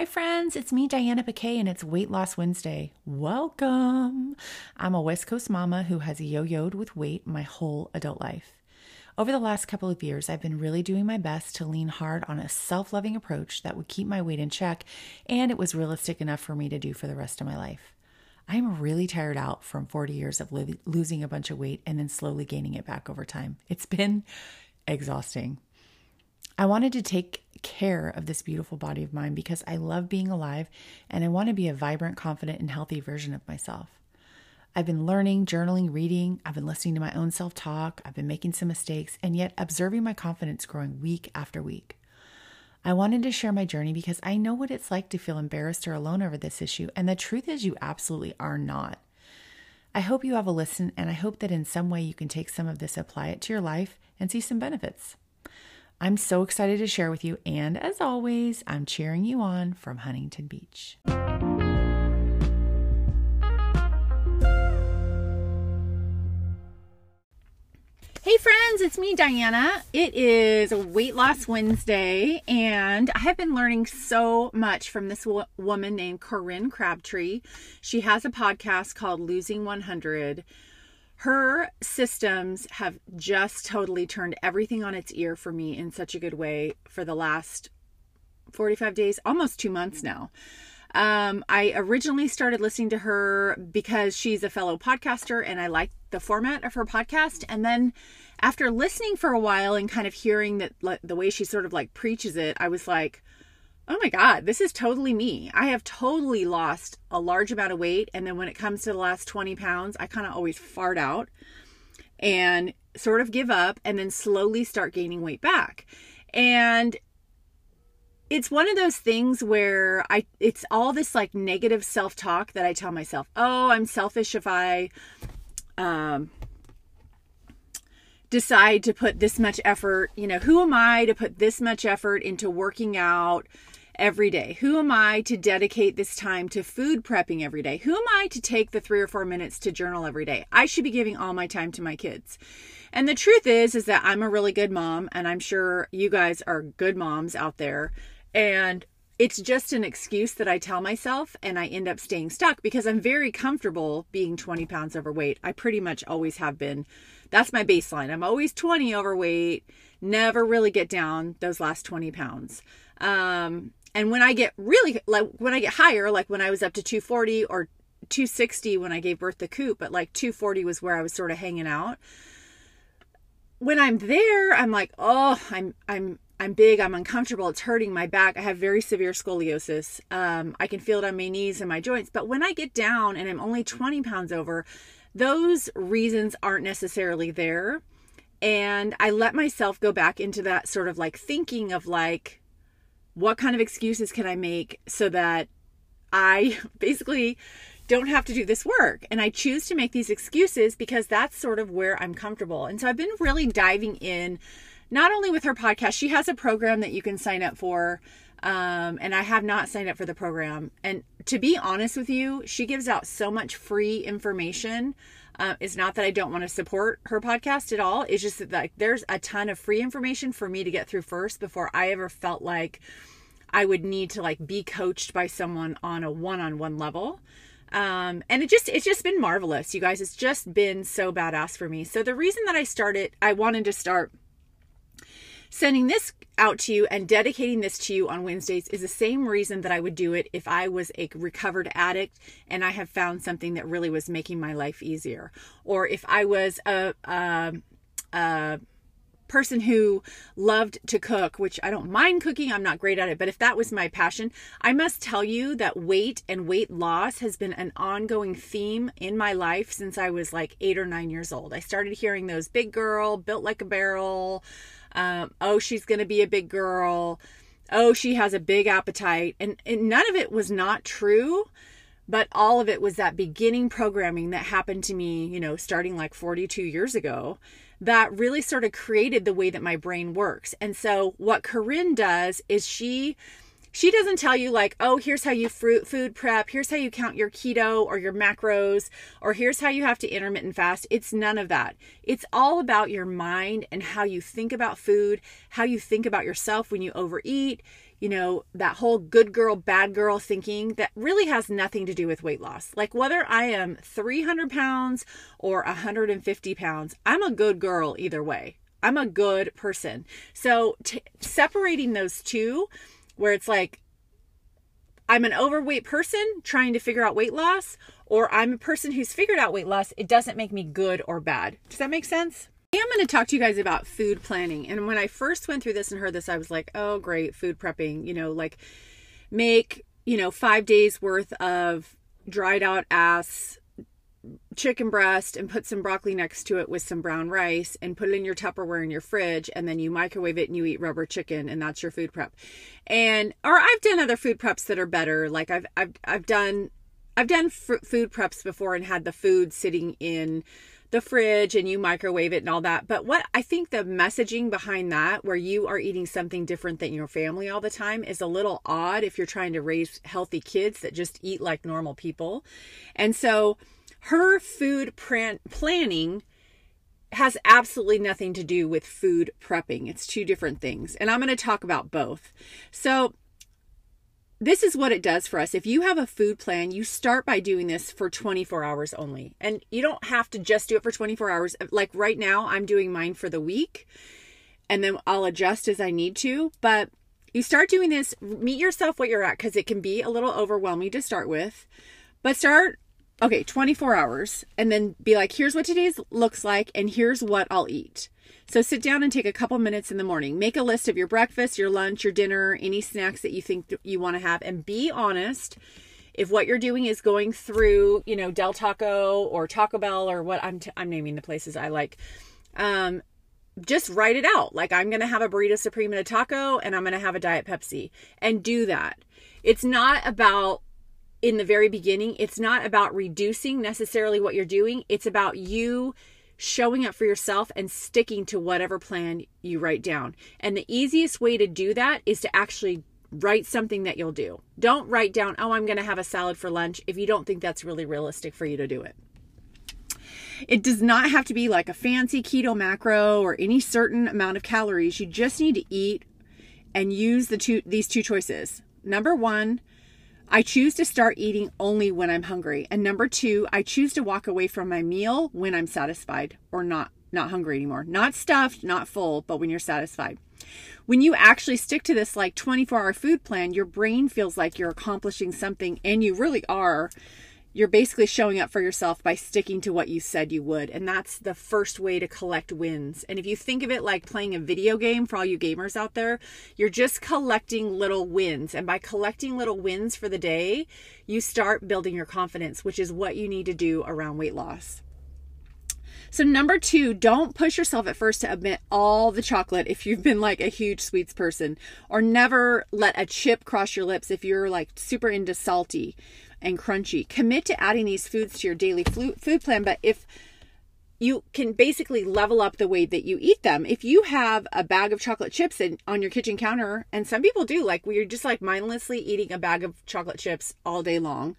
Hi, friends. It's me, Diana Paquet, and it's Weight Loss Wednesday. Welcome. I'm a West Coast mama who has yo yoed with weight my whole adult life. Over the last couple of years, I've been really doing my best to lean hard on a self loving approach that would keep my weight in check, and it was realistic enough for me to do for the rest of my life. I'm really tired out from 40 years of lo- losing a bunch of weight and then slowly gaining it back over time. It's been exhausting. I wanted to take care of this beautiful body of mine because I love being alive and I want to be a vibrant, confident, and healthy version of myself. I've been learning, journaling, reading. I've been listening to my own self talk. I've been making some mistakes and yet observing my confidence growing week after week. I wanted to share my journey because I know what it's like to feel embarrassed or alone over this issue. And the truth is, you absolutely are not. I hope you have a listen, and I hope that in some way you can take some of this, apply it to your life, and see some benefits. I'm so excited to share with you, and as always, I'm cheering you on from Huntington Beach. Hey friends, it's me, Diana. It is Weight Loss Wednesday, and I have been learning so much from this wo- woman named Corinne Crabtree. She has a podcast called Losing 100. Her systems have just totally turned everything on its ear for me in such a good way for the last 45 days, almost two months now. Um, I originally started listening to her because she's a fellow podcaster and I like the format of her podcast. And then after listening for a while and kind of hearing that like, the way she sort of like preaches it, I was like, oh my God, this is totally me. I have totally lost a large amount of weight. And then when it comes to the last 20 pounds, I kind of always fart out and sort of give up and then slowly start gaining weight back. And it's one of those things where I it's all this like negative self-talk that I tell myself, "Oh, I'm selfish if I um decide to put this much effort, you know, who am I to put this much effort into working out every day? Who am I to dedicate this time to food prepping every day? Who am I to take the 3 or 4 minutes to journal every day? I should be giving all my time to my kids." And the truth is is that I'm a really good mom and I'm sure you guys are good moms out there and it's just an excuse that I tell myself, and I end up staying stuck because I'm very comfortable being 20 pounds overweight. I pretty much always have been. That's my baseline. I'm always 20 overweight, never really get down those last 20 pounds. Um, and when I get really, like, when I get higher, like when I was up to 240 or 260 when I gave birth to Coop, but like 240 was where I was sort of hanging out. When I'm there, I'm like, oh, I'm, I'm, I'm big, I'm uncomfortable, it's hurting my back. I have very severe scoliosis. Um, I can feel it on my knees and my joints. But when I get down and I'm only 20 pounds over, those reasons aren't necessarily there. And I let myself go back into that sort of like thinking of like, what kind of excuses can I make so that I basically don't have to do this work. And I choose to make these excuses because that's sort of where I'm comfortable. And so I've been really diving in not only with her podcast, she has a program that you can sign up for. Um, and I have not signed up for the program. And to be honest with you, she gives out so much free information. Uh, it's not that I don't want to support her podcast at all. It's just that like there's a ton of free information for me to get through first before I ever felt like I would need to like be coached by someone on a one-on-one level. Um, and it just it's just been marvelous, you guys. It's just been so badass for me. So the reason that I started, I wanted to start sending this out to you and dedicating this to you on Wednesdays is the same reason that I would do it if I was a recovered addict and I have found something that really was making my life easier, or if I was a, a, a person who loved to cook, which I don't mind cooking, I'm not great at it, but if that was my passion, I must tell you that weight and weight loss has been an ongoing theme in my life since I was like eight or nine years old. I started hearing those big girl, built like a barrel. Um, oh, she's going to be a big girl. Oh, she has a big appetite. And, and none of it was not true but all of it was that beginning programming that happened to me, you know, starting like 42 years ago that really sort of created the way that my brain works. And so what Corinne does is she she doesn't tell you like, "Oh, here's how you fruit food prep, here's how you count your keto or your macros, or here's how you have to intermittent fast." It's none of that. It's all about your mind and how you think about food, how you think about yourself when you overeat, you know, that whole good girl, bad girl thinking that really has nothing to do with weight loss. Like whether I am 300 pounds or 150 pounds, I'm a good girl either way. I'm a good person. So t- separating those two, where it's like, I'm an overweight person trying to figure out weight loss, or I'm a person who's figured out weight loss, it doesn't make me good or bad. Does that make sense? I'm going to talk to you guys about food planning. And when I first went through this and heard this, I was like, oh, great, food prepping, you know, like make, you know, five days worth of dried out ass chicken breast and put some broccoli next to it with some brown rice and put it in your Tupperware in your fridge and then you microwave it and you eat rubber chicken and that's your food prep. And or I've done other food preps that are better. Like I've I've I've done I've done f- food preps before and had the food sitting in the fridge and you microwave it and all that. But what I think the messaging behind that, where you are eating something different than your family all the time, is a little odd if you're trying to raise healthy kids that just eat like normal people. And so her food planning has absolutely nothing to do with food prepping. It's two different things. And I'm going to talk about both. So, this is what it does for us. If you have a food plan, you start by doing this for 24 hours only. And you don't have to just do it for 24 hours. Like right now, I'm doing mine for the week and then I'll adjust as I need to. But you start doing this, meet yourself what you're at because it can be a little overwhelming to start with. But start, okay, 24 hours and then be like, here's what today's looks like and here's what I'll eat. So sit down and take a couple minutes in the morning. Make a list of your breakfast, your lunch, your dinner, any snacks that you think you want to have, and be honest. If what you're doing is going through, you know, Del Taco or Taco Bell or what I'm t- I'm naming the places I like, um, just write it out. Like I'm going to have a burrito supreme and a taco, and I'm going to have a diet Pepsi, and do that. It's not about in the very beginning. It's not about reducing necessarily what you're doing. It's about you showing up for yourself and sticking to whatever plan you write down. And the easiest way to do that is to actually write something that you'll do. Don't write down, oh, I'm going to have a salad for lunch if you don't think that's really realistic for you to do it. It does not have to be like a fancy keto macro or any certain amount of calories. You just need to eat and use the two these two choices. Number 1, I choose to start eating only when I'm hungry. And number two, I choose to walk away from my meal when I'm satisfied or not not hungry anymore. Not stuffed, not full, but when you're satisfied. When you actually stick to this like 24 hour food plan, your brain feels like you're accomplishing something and you really are you're basically showing up for yourself by sticking to what you said you would. And that's the first way to collect wins. And if you think of it like playing a video game for all you gamers out there, you're just collecting little wins. And by collecting little wins for the day, you start building your confidence, which is what you need to do around weight loss. So, number two, don't push yourself at first to omit all the chocolate if you've been like a huge sweets person, or never let a chip cross your lips if you're like super into salty and crunchy. Commit to adding these foods to your daily food plan, but if you can basically level up the way that you eat them. If you have a bag of chocolate chips in, on your kitchen counter, and some people do, like we're just like mindlessly eating a bag of chocolate chips all day long,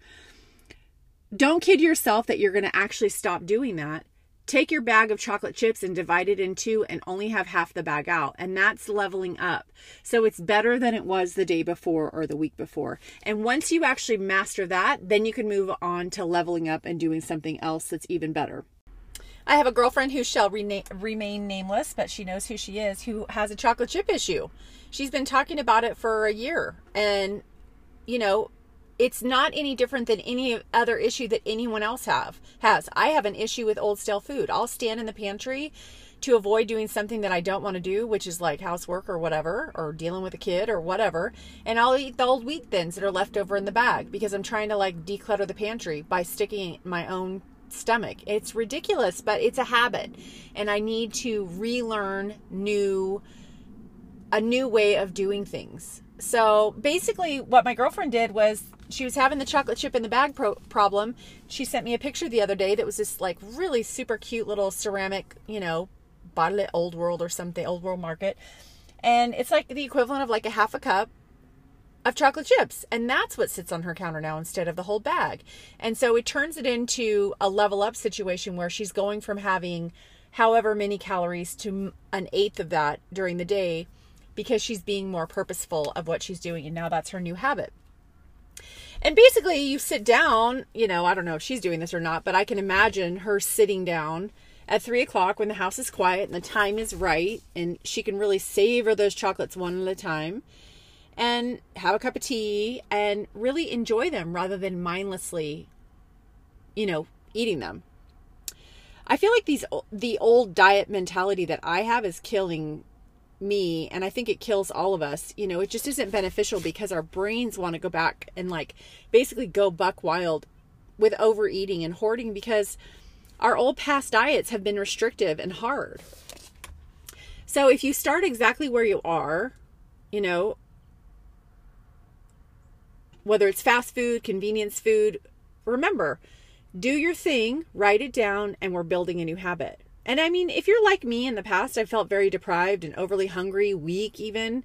don't kid yourself that you're going to actually stop doing that take your bag of chocolate chips and divide it in two and only have half the bag out. And that's leveling up. So it's better than it was the day before or the week before. And once you actually master that, then you can move on to leveling up and doing something else that's even better. I have a girlfriend who shall rena- remain nameless, but she knows who she is, who has a chocolate chip issue. She's been talking about it for a year. And, you know, it's not any different than any other issue that anyone else have has. I have an issue with old stale food. I'll stand in the pantry to avoid doing something that I don't want to do, which is like housework or whatever, or dealing with a kid or whatever, and I'll eat the old wheat thins that are left over in the bag because I'm trying to like declutter the pantry by sticking my own stomach. It's ridiculous, but it's a habit, and I need to relearn new a new way of doing things. So basically, what my girlfriend did was she was having the chocolate chip in the bag pro- problem. She sent me a picture the other day that was this like really super cute little ceramic, you know, bottle at Old World or something, Old World Market. And it's like the equivalent of like a half a cup of chocolate chips. And that's what sits on her counter now instead of the whole bag. And so it turns it into a level up situation where she's going from having however many calories to an eighth of that during the day because she's being more purposeful of what she's doing and now that's her new habit. And basically, you sit down, you know, I don't know if she's doing this or not, but I can imagine her sitting down at three o'clock when the house is quiet and the time is right, and she can really savor those chocolates one at a time and have a cup of tea and really enjoy them rather than mindlessly, you know, eating them. I feel like these the old diet mentality that I have is killing me and I think it kills all of us. You know, it just isn't beneficial because our brains want to go back and like basically go buck wild with overeating and hoarding because our old past diets have been restrictive and hard. So if you start exactly where you are, you know, whether it's fast food, convenience food, remember, do your thing, write it down, and we're building a new habit. And I mean, if you're like me in the past, I felt very deprived and overly hungry, weak, even,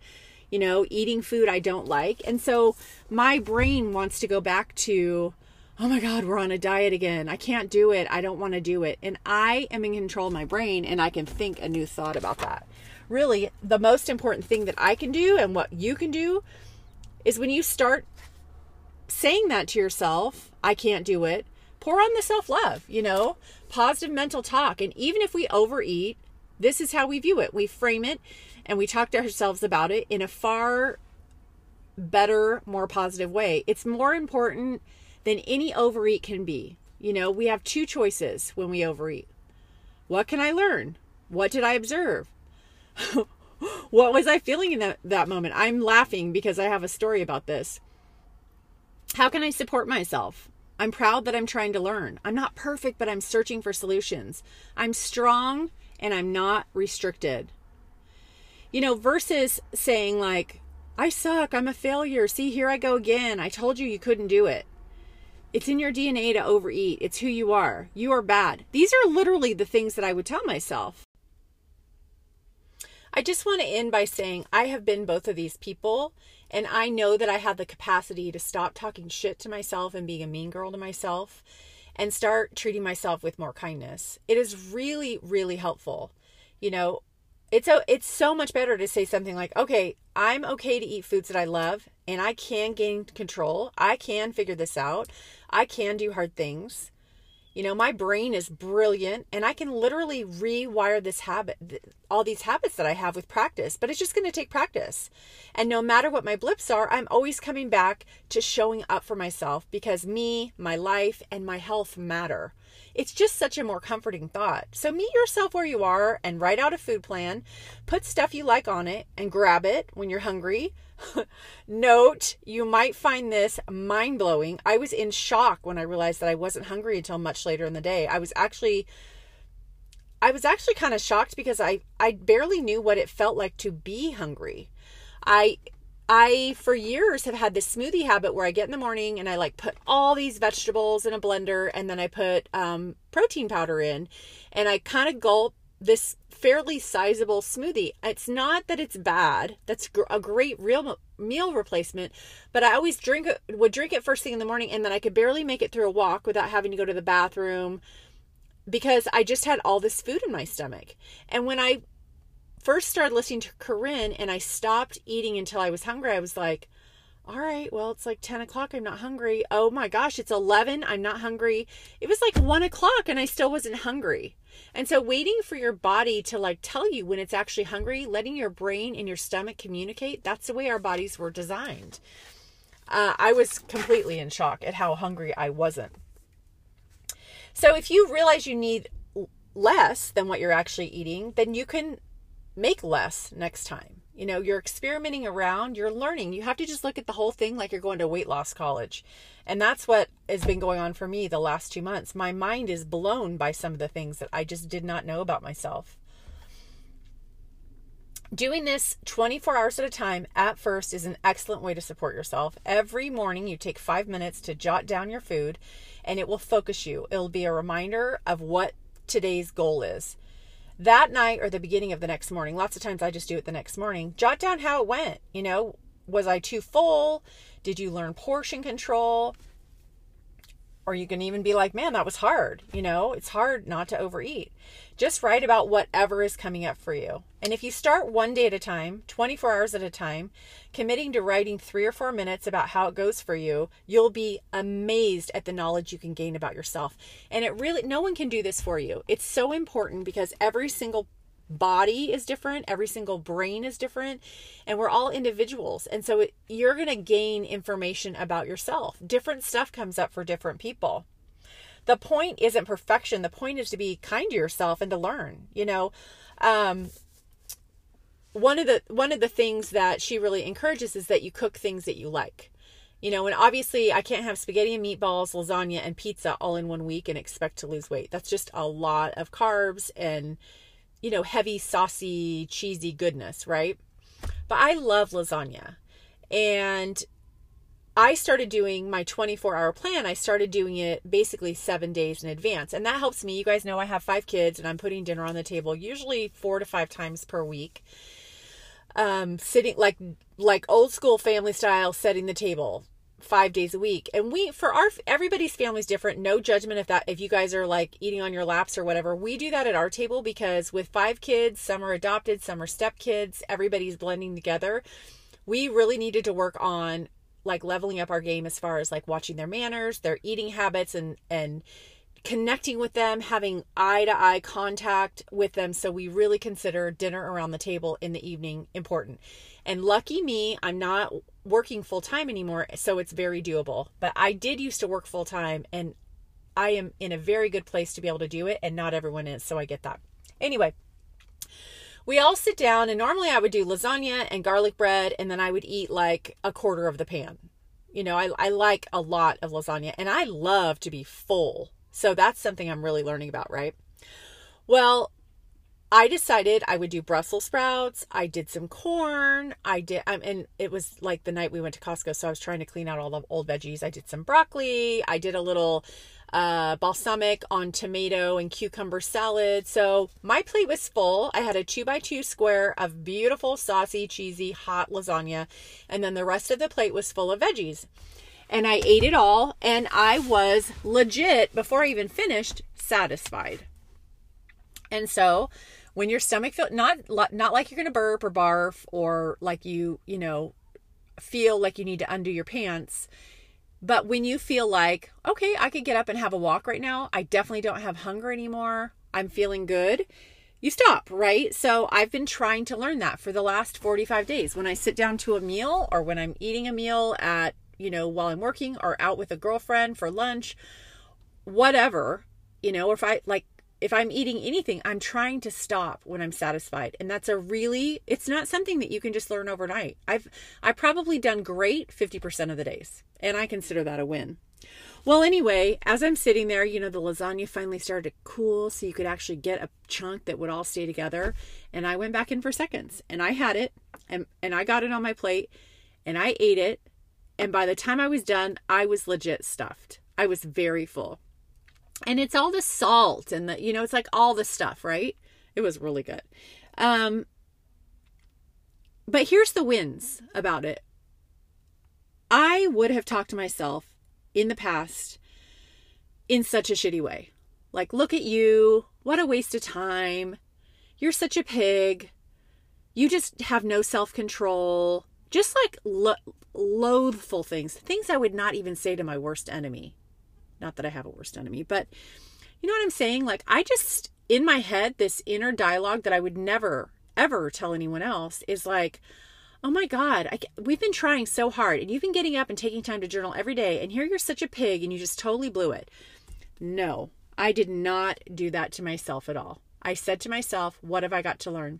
you know, eating food I don't like. And so my brain wants to go back to, oh my God, we're on a diet again. I can't do it. I don't want to do it. And I am in control of my brain and I can think a new thought about that. Really, the most important thing that I can do and what you can do is when you start saying that to yourself, I can't do it, pour on the self love, you know, positive mental talk. And even if we overeat, this is how we view it. We frame it and we talk to ourselves about it in a far better, more positive way. It's more important than any overeat can be. You know, we have two choices when we overeat. What can I learn? What did I observe? what was I feeling in that, that moment? I'm laughing because I have a story about this. How can I support myself? I'm proud that I'm trying to learn. I'm not perfect, but I'm searching for solutions. I'm strong and I'm not restricted. You know, versus saying, like, I suck, I'm a failure, see, here I go again. I told you you couldn't do it. It's in your DNA to overeat. It's who you are. You are bad. These are literally the things that I would tell myself. I just want to end by saying I have been both of these people and I know that I have the capacity to stop talking shit to myself and being a mean girl to myself and start treating myself with more kindness. It is really, really helpful. You know, it's a, it's so much better to say something like, okay, I'm okay to eat foods that I love and I can gain control. I can figure this out. I can do hard things. You know, my brain is brilliant and I can literally rewire this habit, all these habits that I have with practice, but it's just going to take practice. And no matter what my blips are, I'm always coming back to showing up for myself because me, my life, and my health matter. It's just such a more comforting thought. So meet yourself where you are and write out a food plan. Put stuff you like on it and grab it when you're hungry. Note, you might find this mind blowing. I was in shock when I realized that I wasn't hungry until much later in the day. I was actually I was actually kind of shocked because I I barely knew what it felt like to be hungry. I I, for years, have had this smoothie habit where I get in the morning and I like put all these vegetables in a blender and then I put um, protein powder in and I kind of gulp this fairly sizable smoothie. It's not that it's bad. That's a great real meal replacement, but I always drink it, would drink it first thing in the morning and then I could barely make it through a walk without having to go to the bathroom because I just had all this food in my stomach. And when I first started listening to Corinne and I stopped eating until I was hungry, I was like, all right, well, it's like 10 o'clock. I'm not hungry. Oh my gosh, it's 11. I'm not hungry. It was like 1 o'clock and I still wasn't hungry. And so, waiting for your body to like tell you when it's actually hungry, letting your brain and your stomach communicate, that's the way our bodies were designed. Uh, I was completely in shock at how hungry I wasn't. So, if you realize you need less than what you're actually eating, then you can make less next time. You know, you're experimenting around, you're learning. You have to just look at the whole thing like you're going to weight loss college. And that's what has been going on for me the last two months. My mind is blown by some of the things that I just did not know about myself. Doing this 24 hours at a time at first is an excellent way to support yourself. Every morning, you take five minutes to jot down your food and it will focus you. It'll be a reminder of what today's goal is that night or the beginning of the next morning. Lots of times I just do it the next morning. Jot down how it went. You know, was I too full? Did you learn portion control? Or you can even be like, man, that was hard. You know, it's hard not to overeat. Just write about whatever is coming up for you. And if you start one day at a time, 24 hours at a time, committing to writing three or four minutes about how it goes for you, you'll be amazed at the knowledge you can gain about yourself. And it really, no one can do this for you. It's so important because every single body is different, every single brain is different, and we're all individuals. And so it, you're going to gain information about yourself. Different stuff comes up for different people. The point isn't perfection. The point is to be kind to yourself and to learn. You know, um, one of the one of the things that she really encourages is that you cook things that you like. You know, and obviously I can't have spaghetti and meatballs, lasagna and pizza all in one week and expect to lose weight. That's just a lot of carbs and you know, heavy, saucy, cheesy goodness, right? But I love lasagna. And I started doing my 24 hour plan. I started doing it basically seven days in advance. And that helps me. You guys know I have five kids and I'm putting dinner on the table usually four to five times per week. Um, sitting like like old school family style, setting the table, five days a week. And we for our everybody's family is different. No judgment if that if you guys are like eating on your laps or whatever. We do that at our table because with five kids some are adopted some are step kids everybody's blending together. We really needed to work on like leveling up our game as far as like watching their manners their eating habits and and connecting with them having eye to eye contact with them. So we really consider dinner around the table in the evening important. And lucky me i'm not working full time anymore, so it's very doable. But I did used to work full time, and I am in a very good place to be able to do it, and not everyone is, so I get that. Anyway, we all sit down, and normally I would do lasagna and garlic bread, and then I would eat like a quarter of the pan. You know, I, I like a lot of lasagna, and I love to be full. So that's something I'm really learning about, right? Well, I decided I would do Brussels sprouts. I did some corn. I did, um, and it was like the night we went to Costco, so I was trying to clean out all the old veggies. I did some broccoli. I did a little uh, balsamic on tomato and cucumber salad. So my plate was full. I had a two by two square of beautiful, saucy, cheesy, hot lasagna, and then the rest of the plate was full of veggies. And I ate it all, and I was legit, before I even finished, satisfied. And so when your stomach feel not not like you're going to burp or barf or like you, you know, feel like you need to undo your pants, but when you feel like, okay, I could get up and have a walk right now. I definitely don't have hunger anymore. I'm feeling good. You stop, right? So I've been trying to learn that for the last 45 days. When I sit down to a meal or when I'm eating a meal at, you know, while I'm working or out with a girlfriend for lunch, whatever, you know, if I like if I'm eating anything, I'm trying to stop when I'm satisfied. And that's a really it's not something that you can just learn overnight. I've I've probably done great 50% of the days, and I consider that a win. Well, anyway, as I'm sitting there, you know, the lasagna finally started to cool so you could actually get a chunk that would all stay together, and I went back in for seconds and I had it and and I got it on my plate and I ate it, and by the time I was done, I was legit stuffed. I was very full and it's all the salt and the you know it's like all the stuff right? It was really good. Um but here's the wins about it. I would have talked to myself in the past in such a shitty way. Like look at you. What a waste of time. You're such a pig. You just have no self-control. Just like lo- loathful things. Things i would not even say to my worst enemy not that I have a worst enemy, but you know what I'm saying? Like, I just, in my head, this inner dialogue that I would never, ever tell anyone else is like, oh my God, I, we've been trying so hard and you've been getting up and taking time to journal every day, and here you're such a pig and you just totally blew it. No, I did not do that to myself at all. I said to myself, what have I got to learn?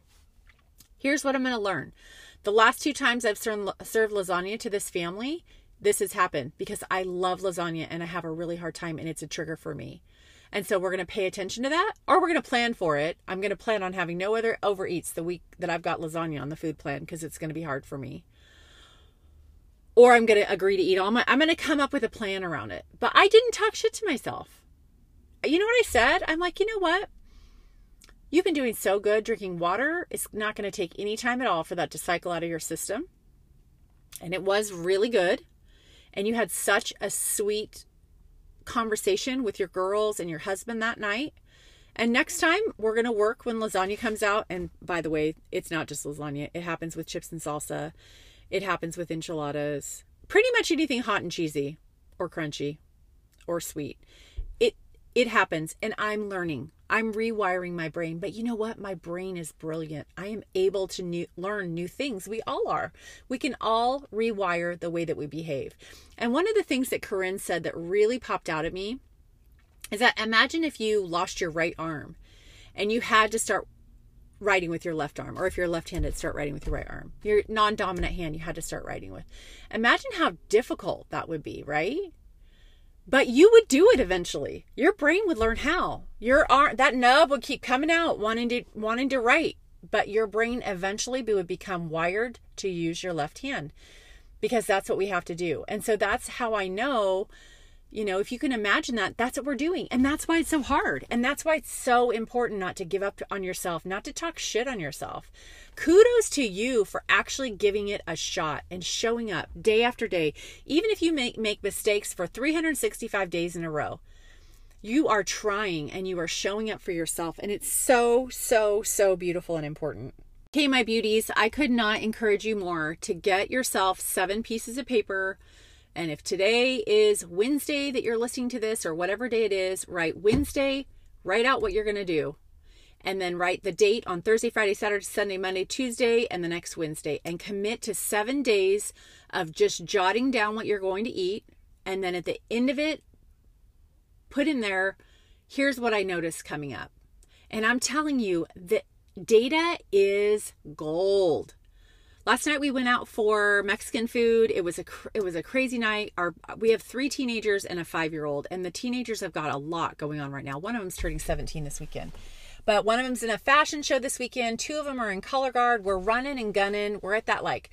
Here's what I'm going to learn. The last two times I've served, served lasagna to this family, this has happened because I love lasagna and I have a really hard time and it's a trigger for me. And so we're going to pay attention to that or we're going to plan for it. I'm going to plan on having no other overeats the week that I've got lasagna on the food plan because it's going to be hard for me. Or I'm going to agree to eat all my, I'm going to come up with a plan around it. But I didn't talk shit to myself. You know what I said? I'm like, you know what? You've been doing so good drinking water. It's not going to take any time at all for that to cycle out of your system. And it was really good and you had such a sweet conversation with your girls and your husband that night. And next time we're going to work when lasagna comes out. And by the way, it's not just lasagna, it happens with chips and salsa, it happens with enchiladas, pretty much anything hot and cheesy or crunchy or sweet. It happens and I'm learning. I'm rewiring my brain, but you know what? My brain is brilliant. I am able to new, learn new things. We all are. We can all rewire the way that we behave. And one of the things that Corinne said that really popped out at me is that imagine if you lost your right arm and you had to start writing with your left arm, or if you're left handed, start writing with your right arm. Your non dominant hand you had to start writing with. Imagine how difficult that would be, right? But you would do it eventually. Your brain would learn how. Your arm, that nub would keep coming out, wanting to wanting to write, but your brain eventually would become wired to use your left hand because that's what we have to do. And so that's how I know you know, if you can imagine that, that's what we're doing. And that's why it's so hard. And that's why it's so important not to give up on yourself, not to talk shit on yourself. Kudos to you for actually giving it a shot and showing up day after day, even if you make, make mistakes for 365 days in a row. You are trying and you are showing up for yourself. And it's so, so, so beautiful and important. Okay, my beauties, I could not encourage you more to get yourself seven pieces of paper and if today is Wednesday that you're listening to this, or whatever day it is, write Wednesday, write out what you're going to do. And then write the date on Thursday, Friday, Saturday, Sunday, Monday, Tuesday, and the next Wednesday. And commit to seven days of just jotting down what you're going to eat. And then at the end of it, put in there, here's what I noticed coming up. And I'm telling you that data is gold. Last night we went out for Mexican food. It was a it was a crazy night. Our we have three teenagers and a five year old, and the teenagers have got a lot going on right now. One of them's turning 17 this weekend, but one of them's in a fashion show this weekend. Two of them are in color guard. We're running and gunning. We're at that like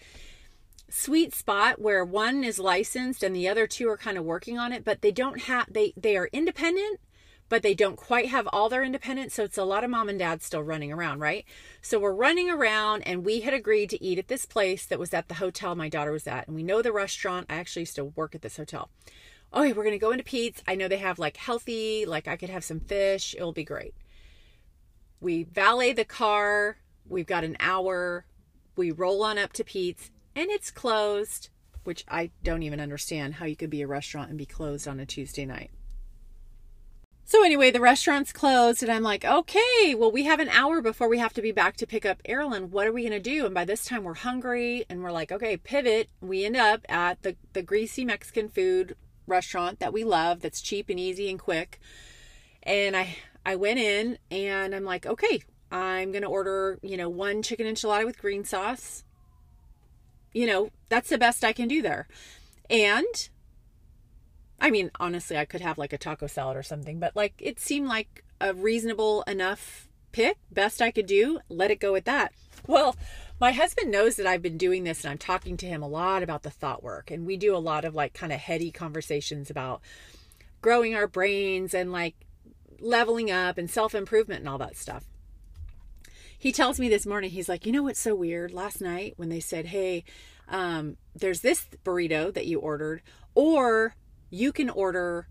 sweet spot where one is licensed and the other two are kind of working on it, but they don't have they they are independent but they don't quite have all their independence. So it's a lot of mom and dad still running around, right? So we're running around, and we had agreed to eat at this place that was at the hotel my daughter was at. And we know the restaurant. I actually used to work at this hotel. Okay, we're going to go into Pete's. I know they have like healthy, like I could have some fish. It'll be great. We valet the car. We've got an hour. We roll on up to Pete's, and it's closed, which I don't even understand how you could be a restaurant and be closed on a Tuesday night. So anyway, the restaurant's closed, and I'm like, okay, well, we have an hour before we have to be back to pick up Erlen. What are we gonna do? And by this time, we're hungry, and we're like, okay, pivot. We end up at the the greasy Mexican food restaurant that we love, that's cheap and easy and quick. And I I went in, and I'm like, okay, I'm gonna order, you know, one chicken enchilada with green sauce. You know, that's the best I can do there. And I mean, honestly, I could have like a taco salad or something, but like it seemed like a reasonable enough pick, best I could do, let it go at that. Well, my husband knows that I've been doing this and I'm talking to him a lot about the thought work. And we do a lot of like kind of heady conversations about growing our brains and like leveling up and self improvement and all that stuff. He tells me this morning, he's like, you know what's so weird? Last night when they said, hey, um, there's this burrito that you ordered, or you can order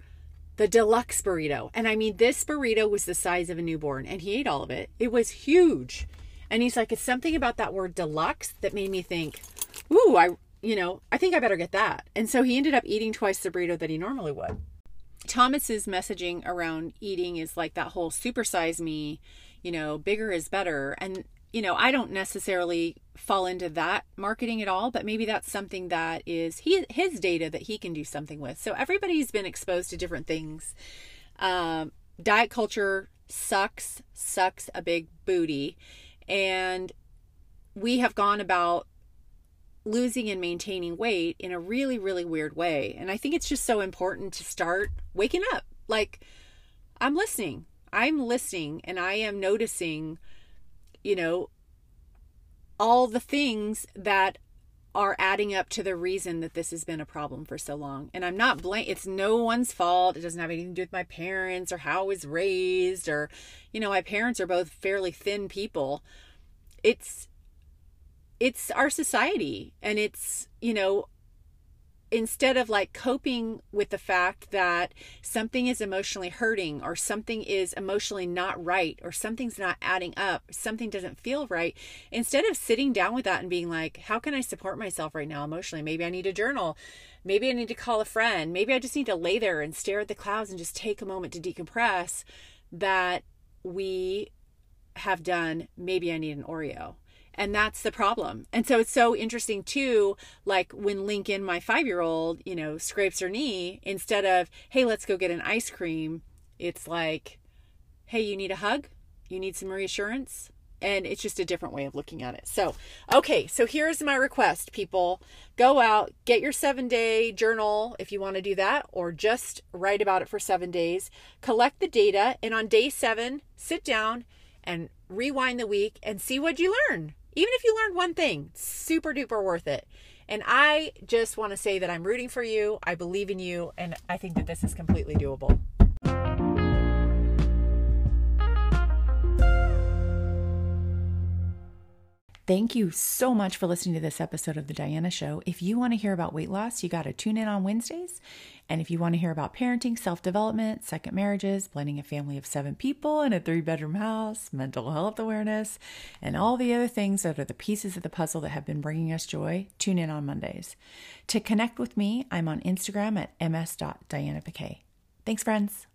the deluxe burrito. And I mean, this burrito was the size of a newborn, and he ate all of it. It was huge. And he's like, it's something about that word deluxe that made me think, ooh, I, you know, I think I better get that. And so he ended up eating twice the burrito that he normally would. Thomas's messaging around eating is like that whole supersize me, you know, bigger is better. And you know, I don't necessarily fall into that marketing at all, but maybe that's something that is he his data that he can do something with. So everybody's been exposed to different things. Um, diet culture sucks, sucks a big booty, and we have gone about losing and maintaining weight in a really, really weird way. And I think it's just so important to start waking up. Like, I'm listening. I'm listening and I am noticing you know, all the things that are adding up to the reason that this has been a problem for so long. And I'm not blame it's no one's fault. It doesn't have anything to do with my parents or how I was raised or you know, my parents are both fairly thin people. It's it's our society and it's, you know, instead of like coping with the fact that something is emotionally hurting or something is emotionally not right or something's not adding up, something doesn't feel right, instead of sitting down with that and being like, how can I support myself right now emotionally? Maybe I need a journal. Maybe I need to call a friend. Maybe I just need to lay there and stare at the clouds and just take a moment to decompress. That we have done, maybe I need an Oreo and that's the problem. And so it's so interesting too like when lincoln my five year old you know scrapes her knee instead of hey let's go get an ice cream it's like hey you need a hug? You need some reassurance? And it's just a different way of looking at it. So okay so here's my request people. Go out get your seven day journal if you want to do that or just write about it for seven days. Collect the data and on day seven sit down and rewind the week and see what you learn even if you learned one thing, super duper worth it. And I just want to say that I'm rooting for you. I believe in you. And I think that this is completely doable. Thank you so much for listening to this episode of The Diana Show. If you want to hear about weight loss, you got to tune in on Wednesdays. And if you want to hear about parenting, self development, second marriages, blending a family of seven people in a three bedroom house, mental health awareness, and all the other things that are the pieces of the puzzle that have been bringing us joy, tune in on Mondays. To connect with me, I'm on Instagram at ms.dianapiquet. Thanks, friends.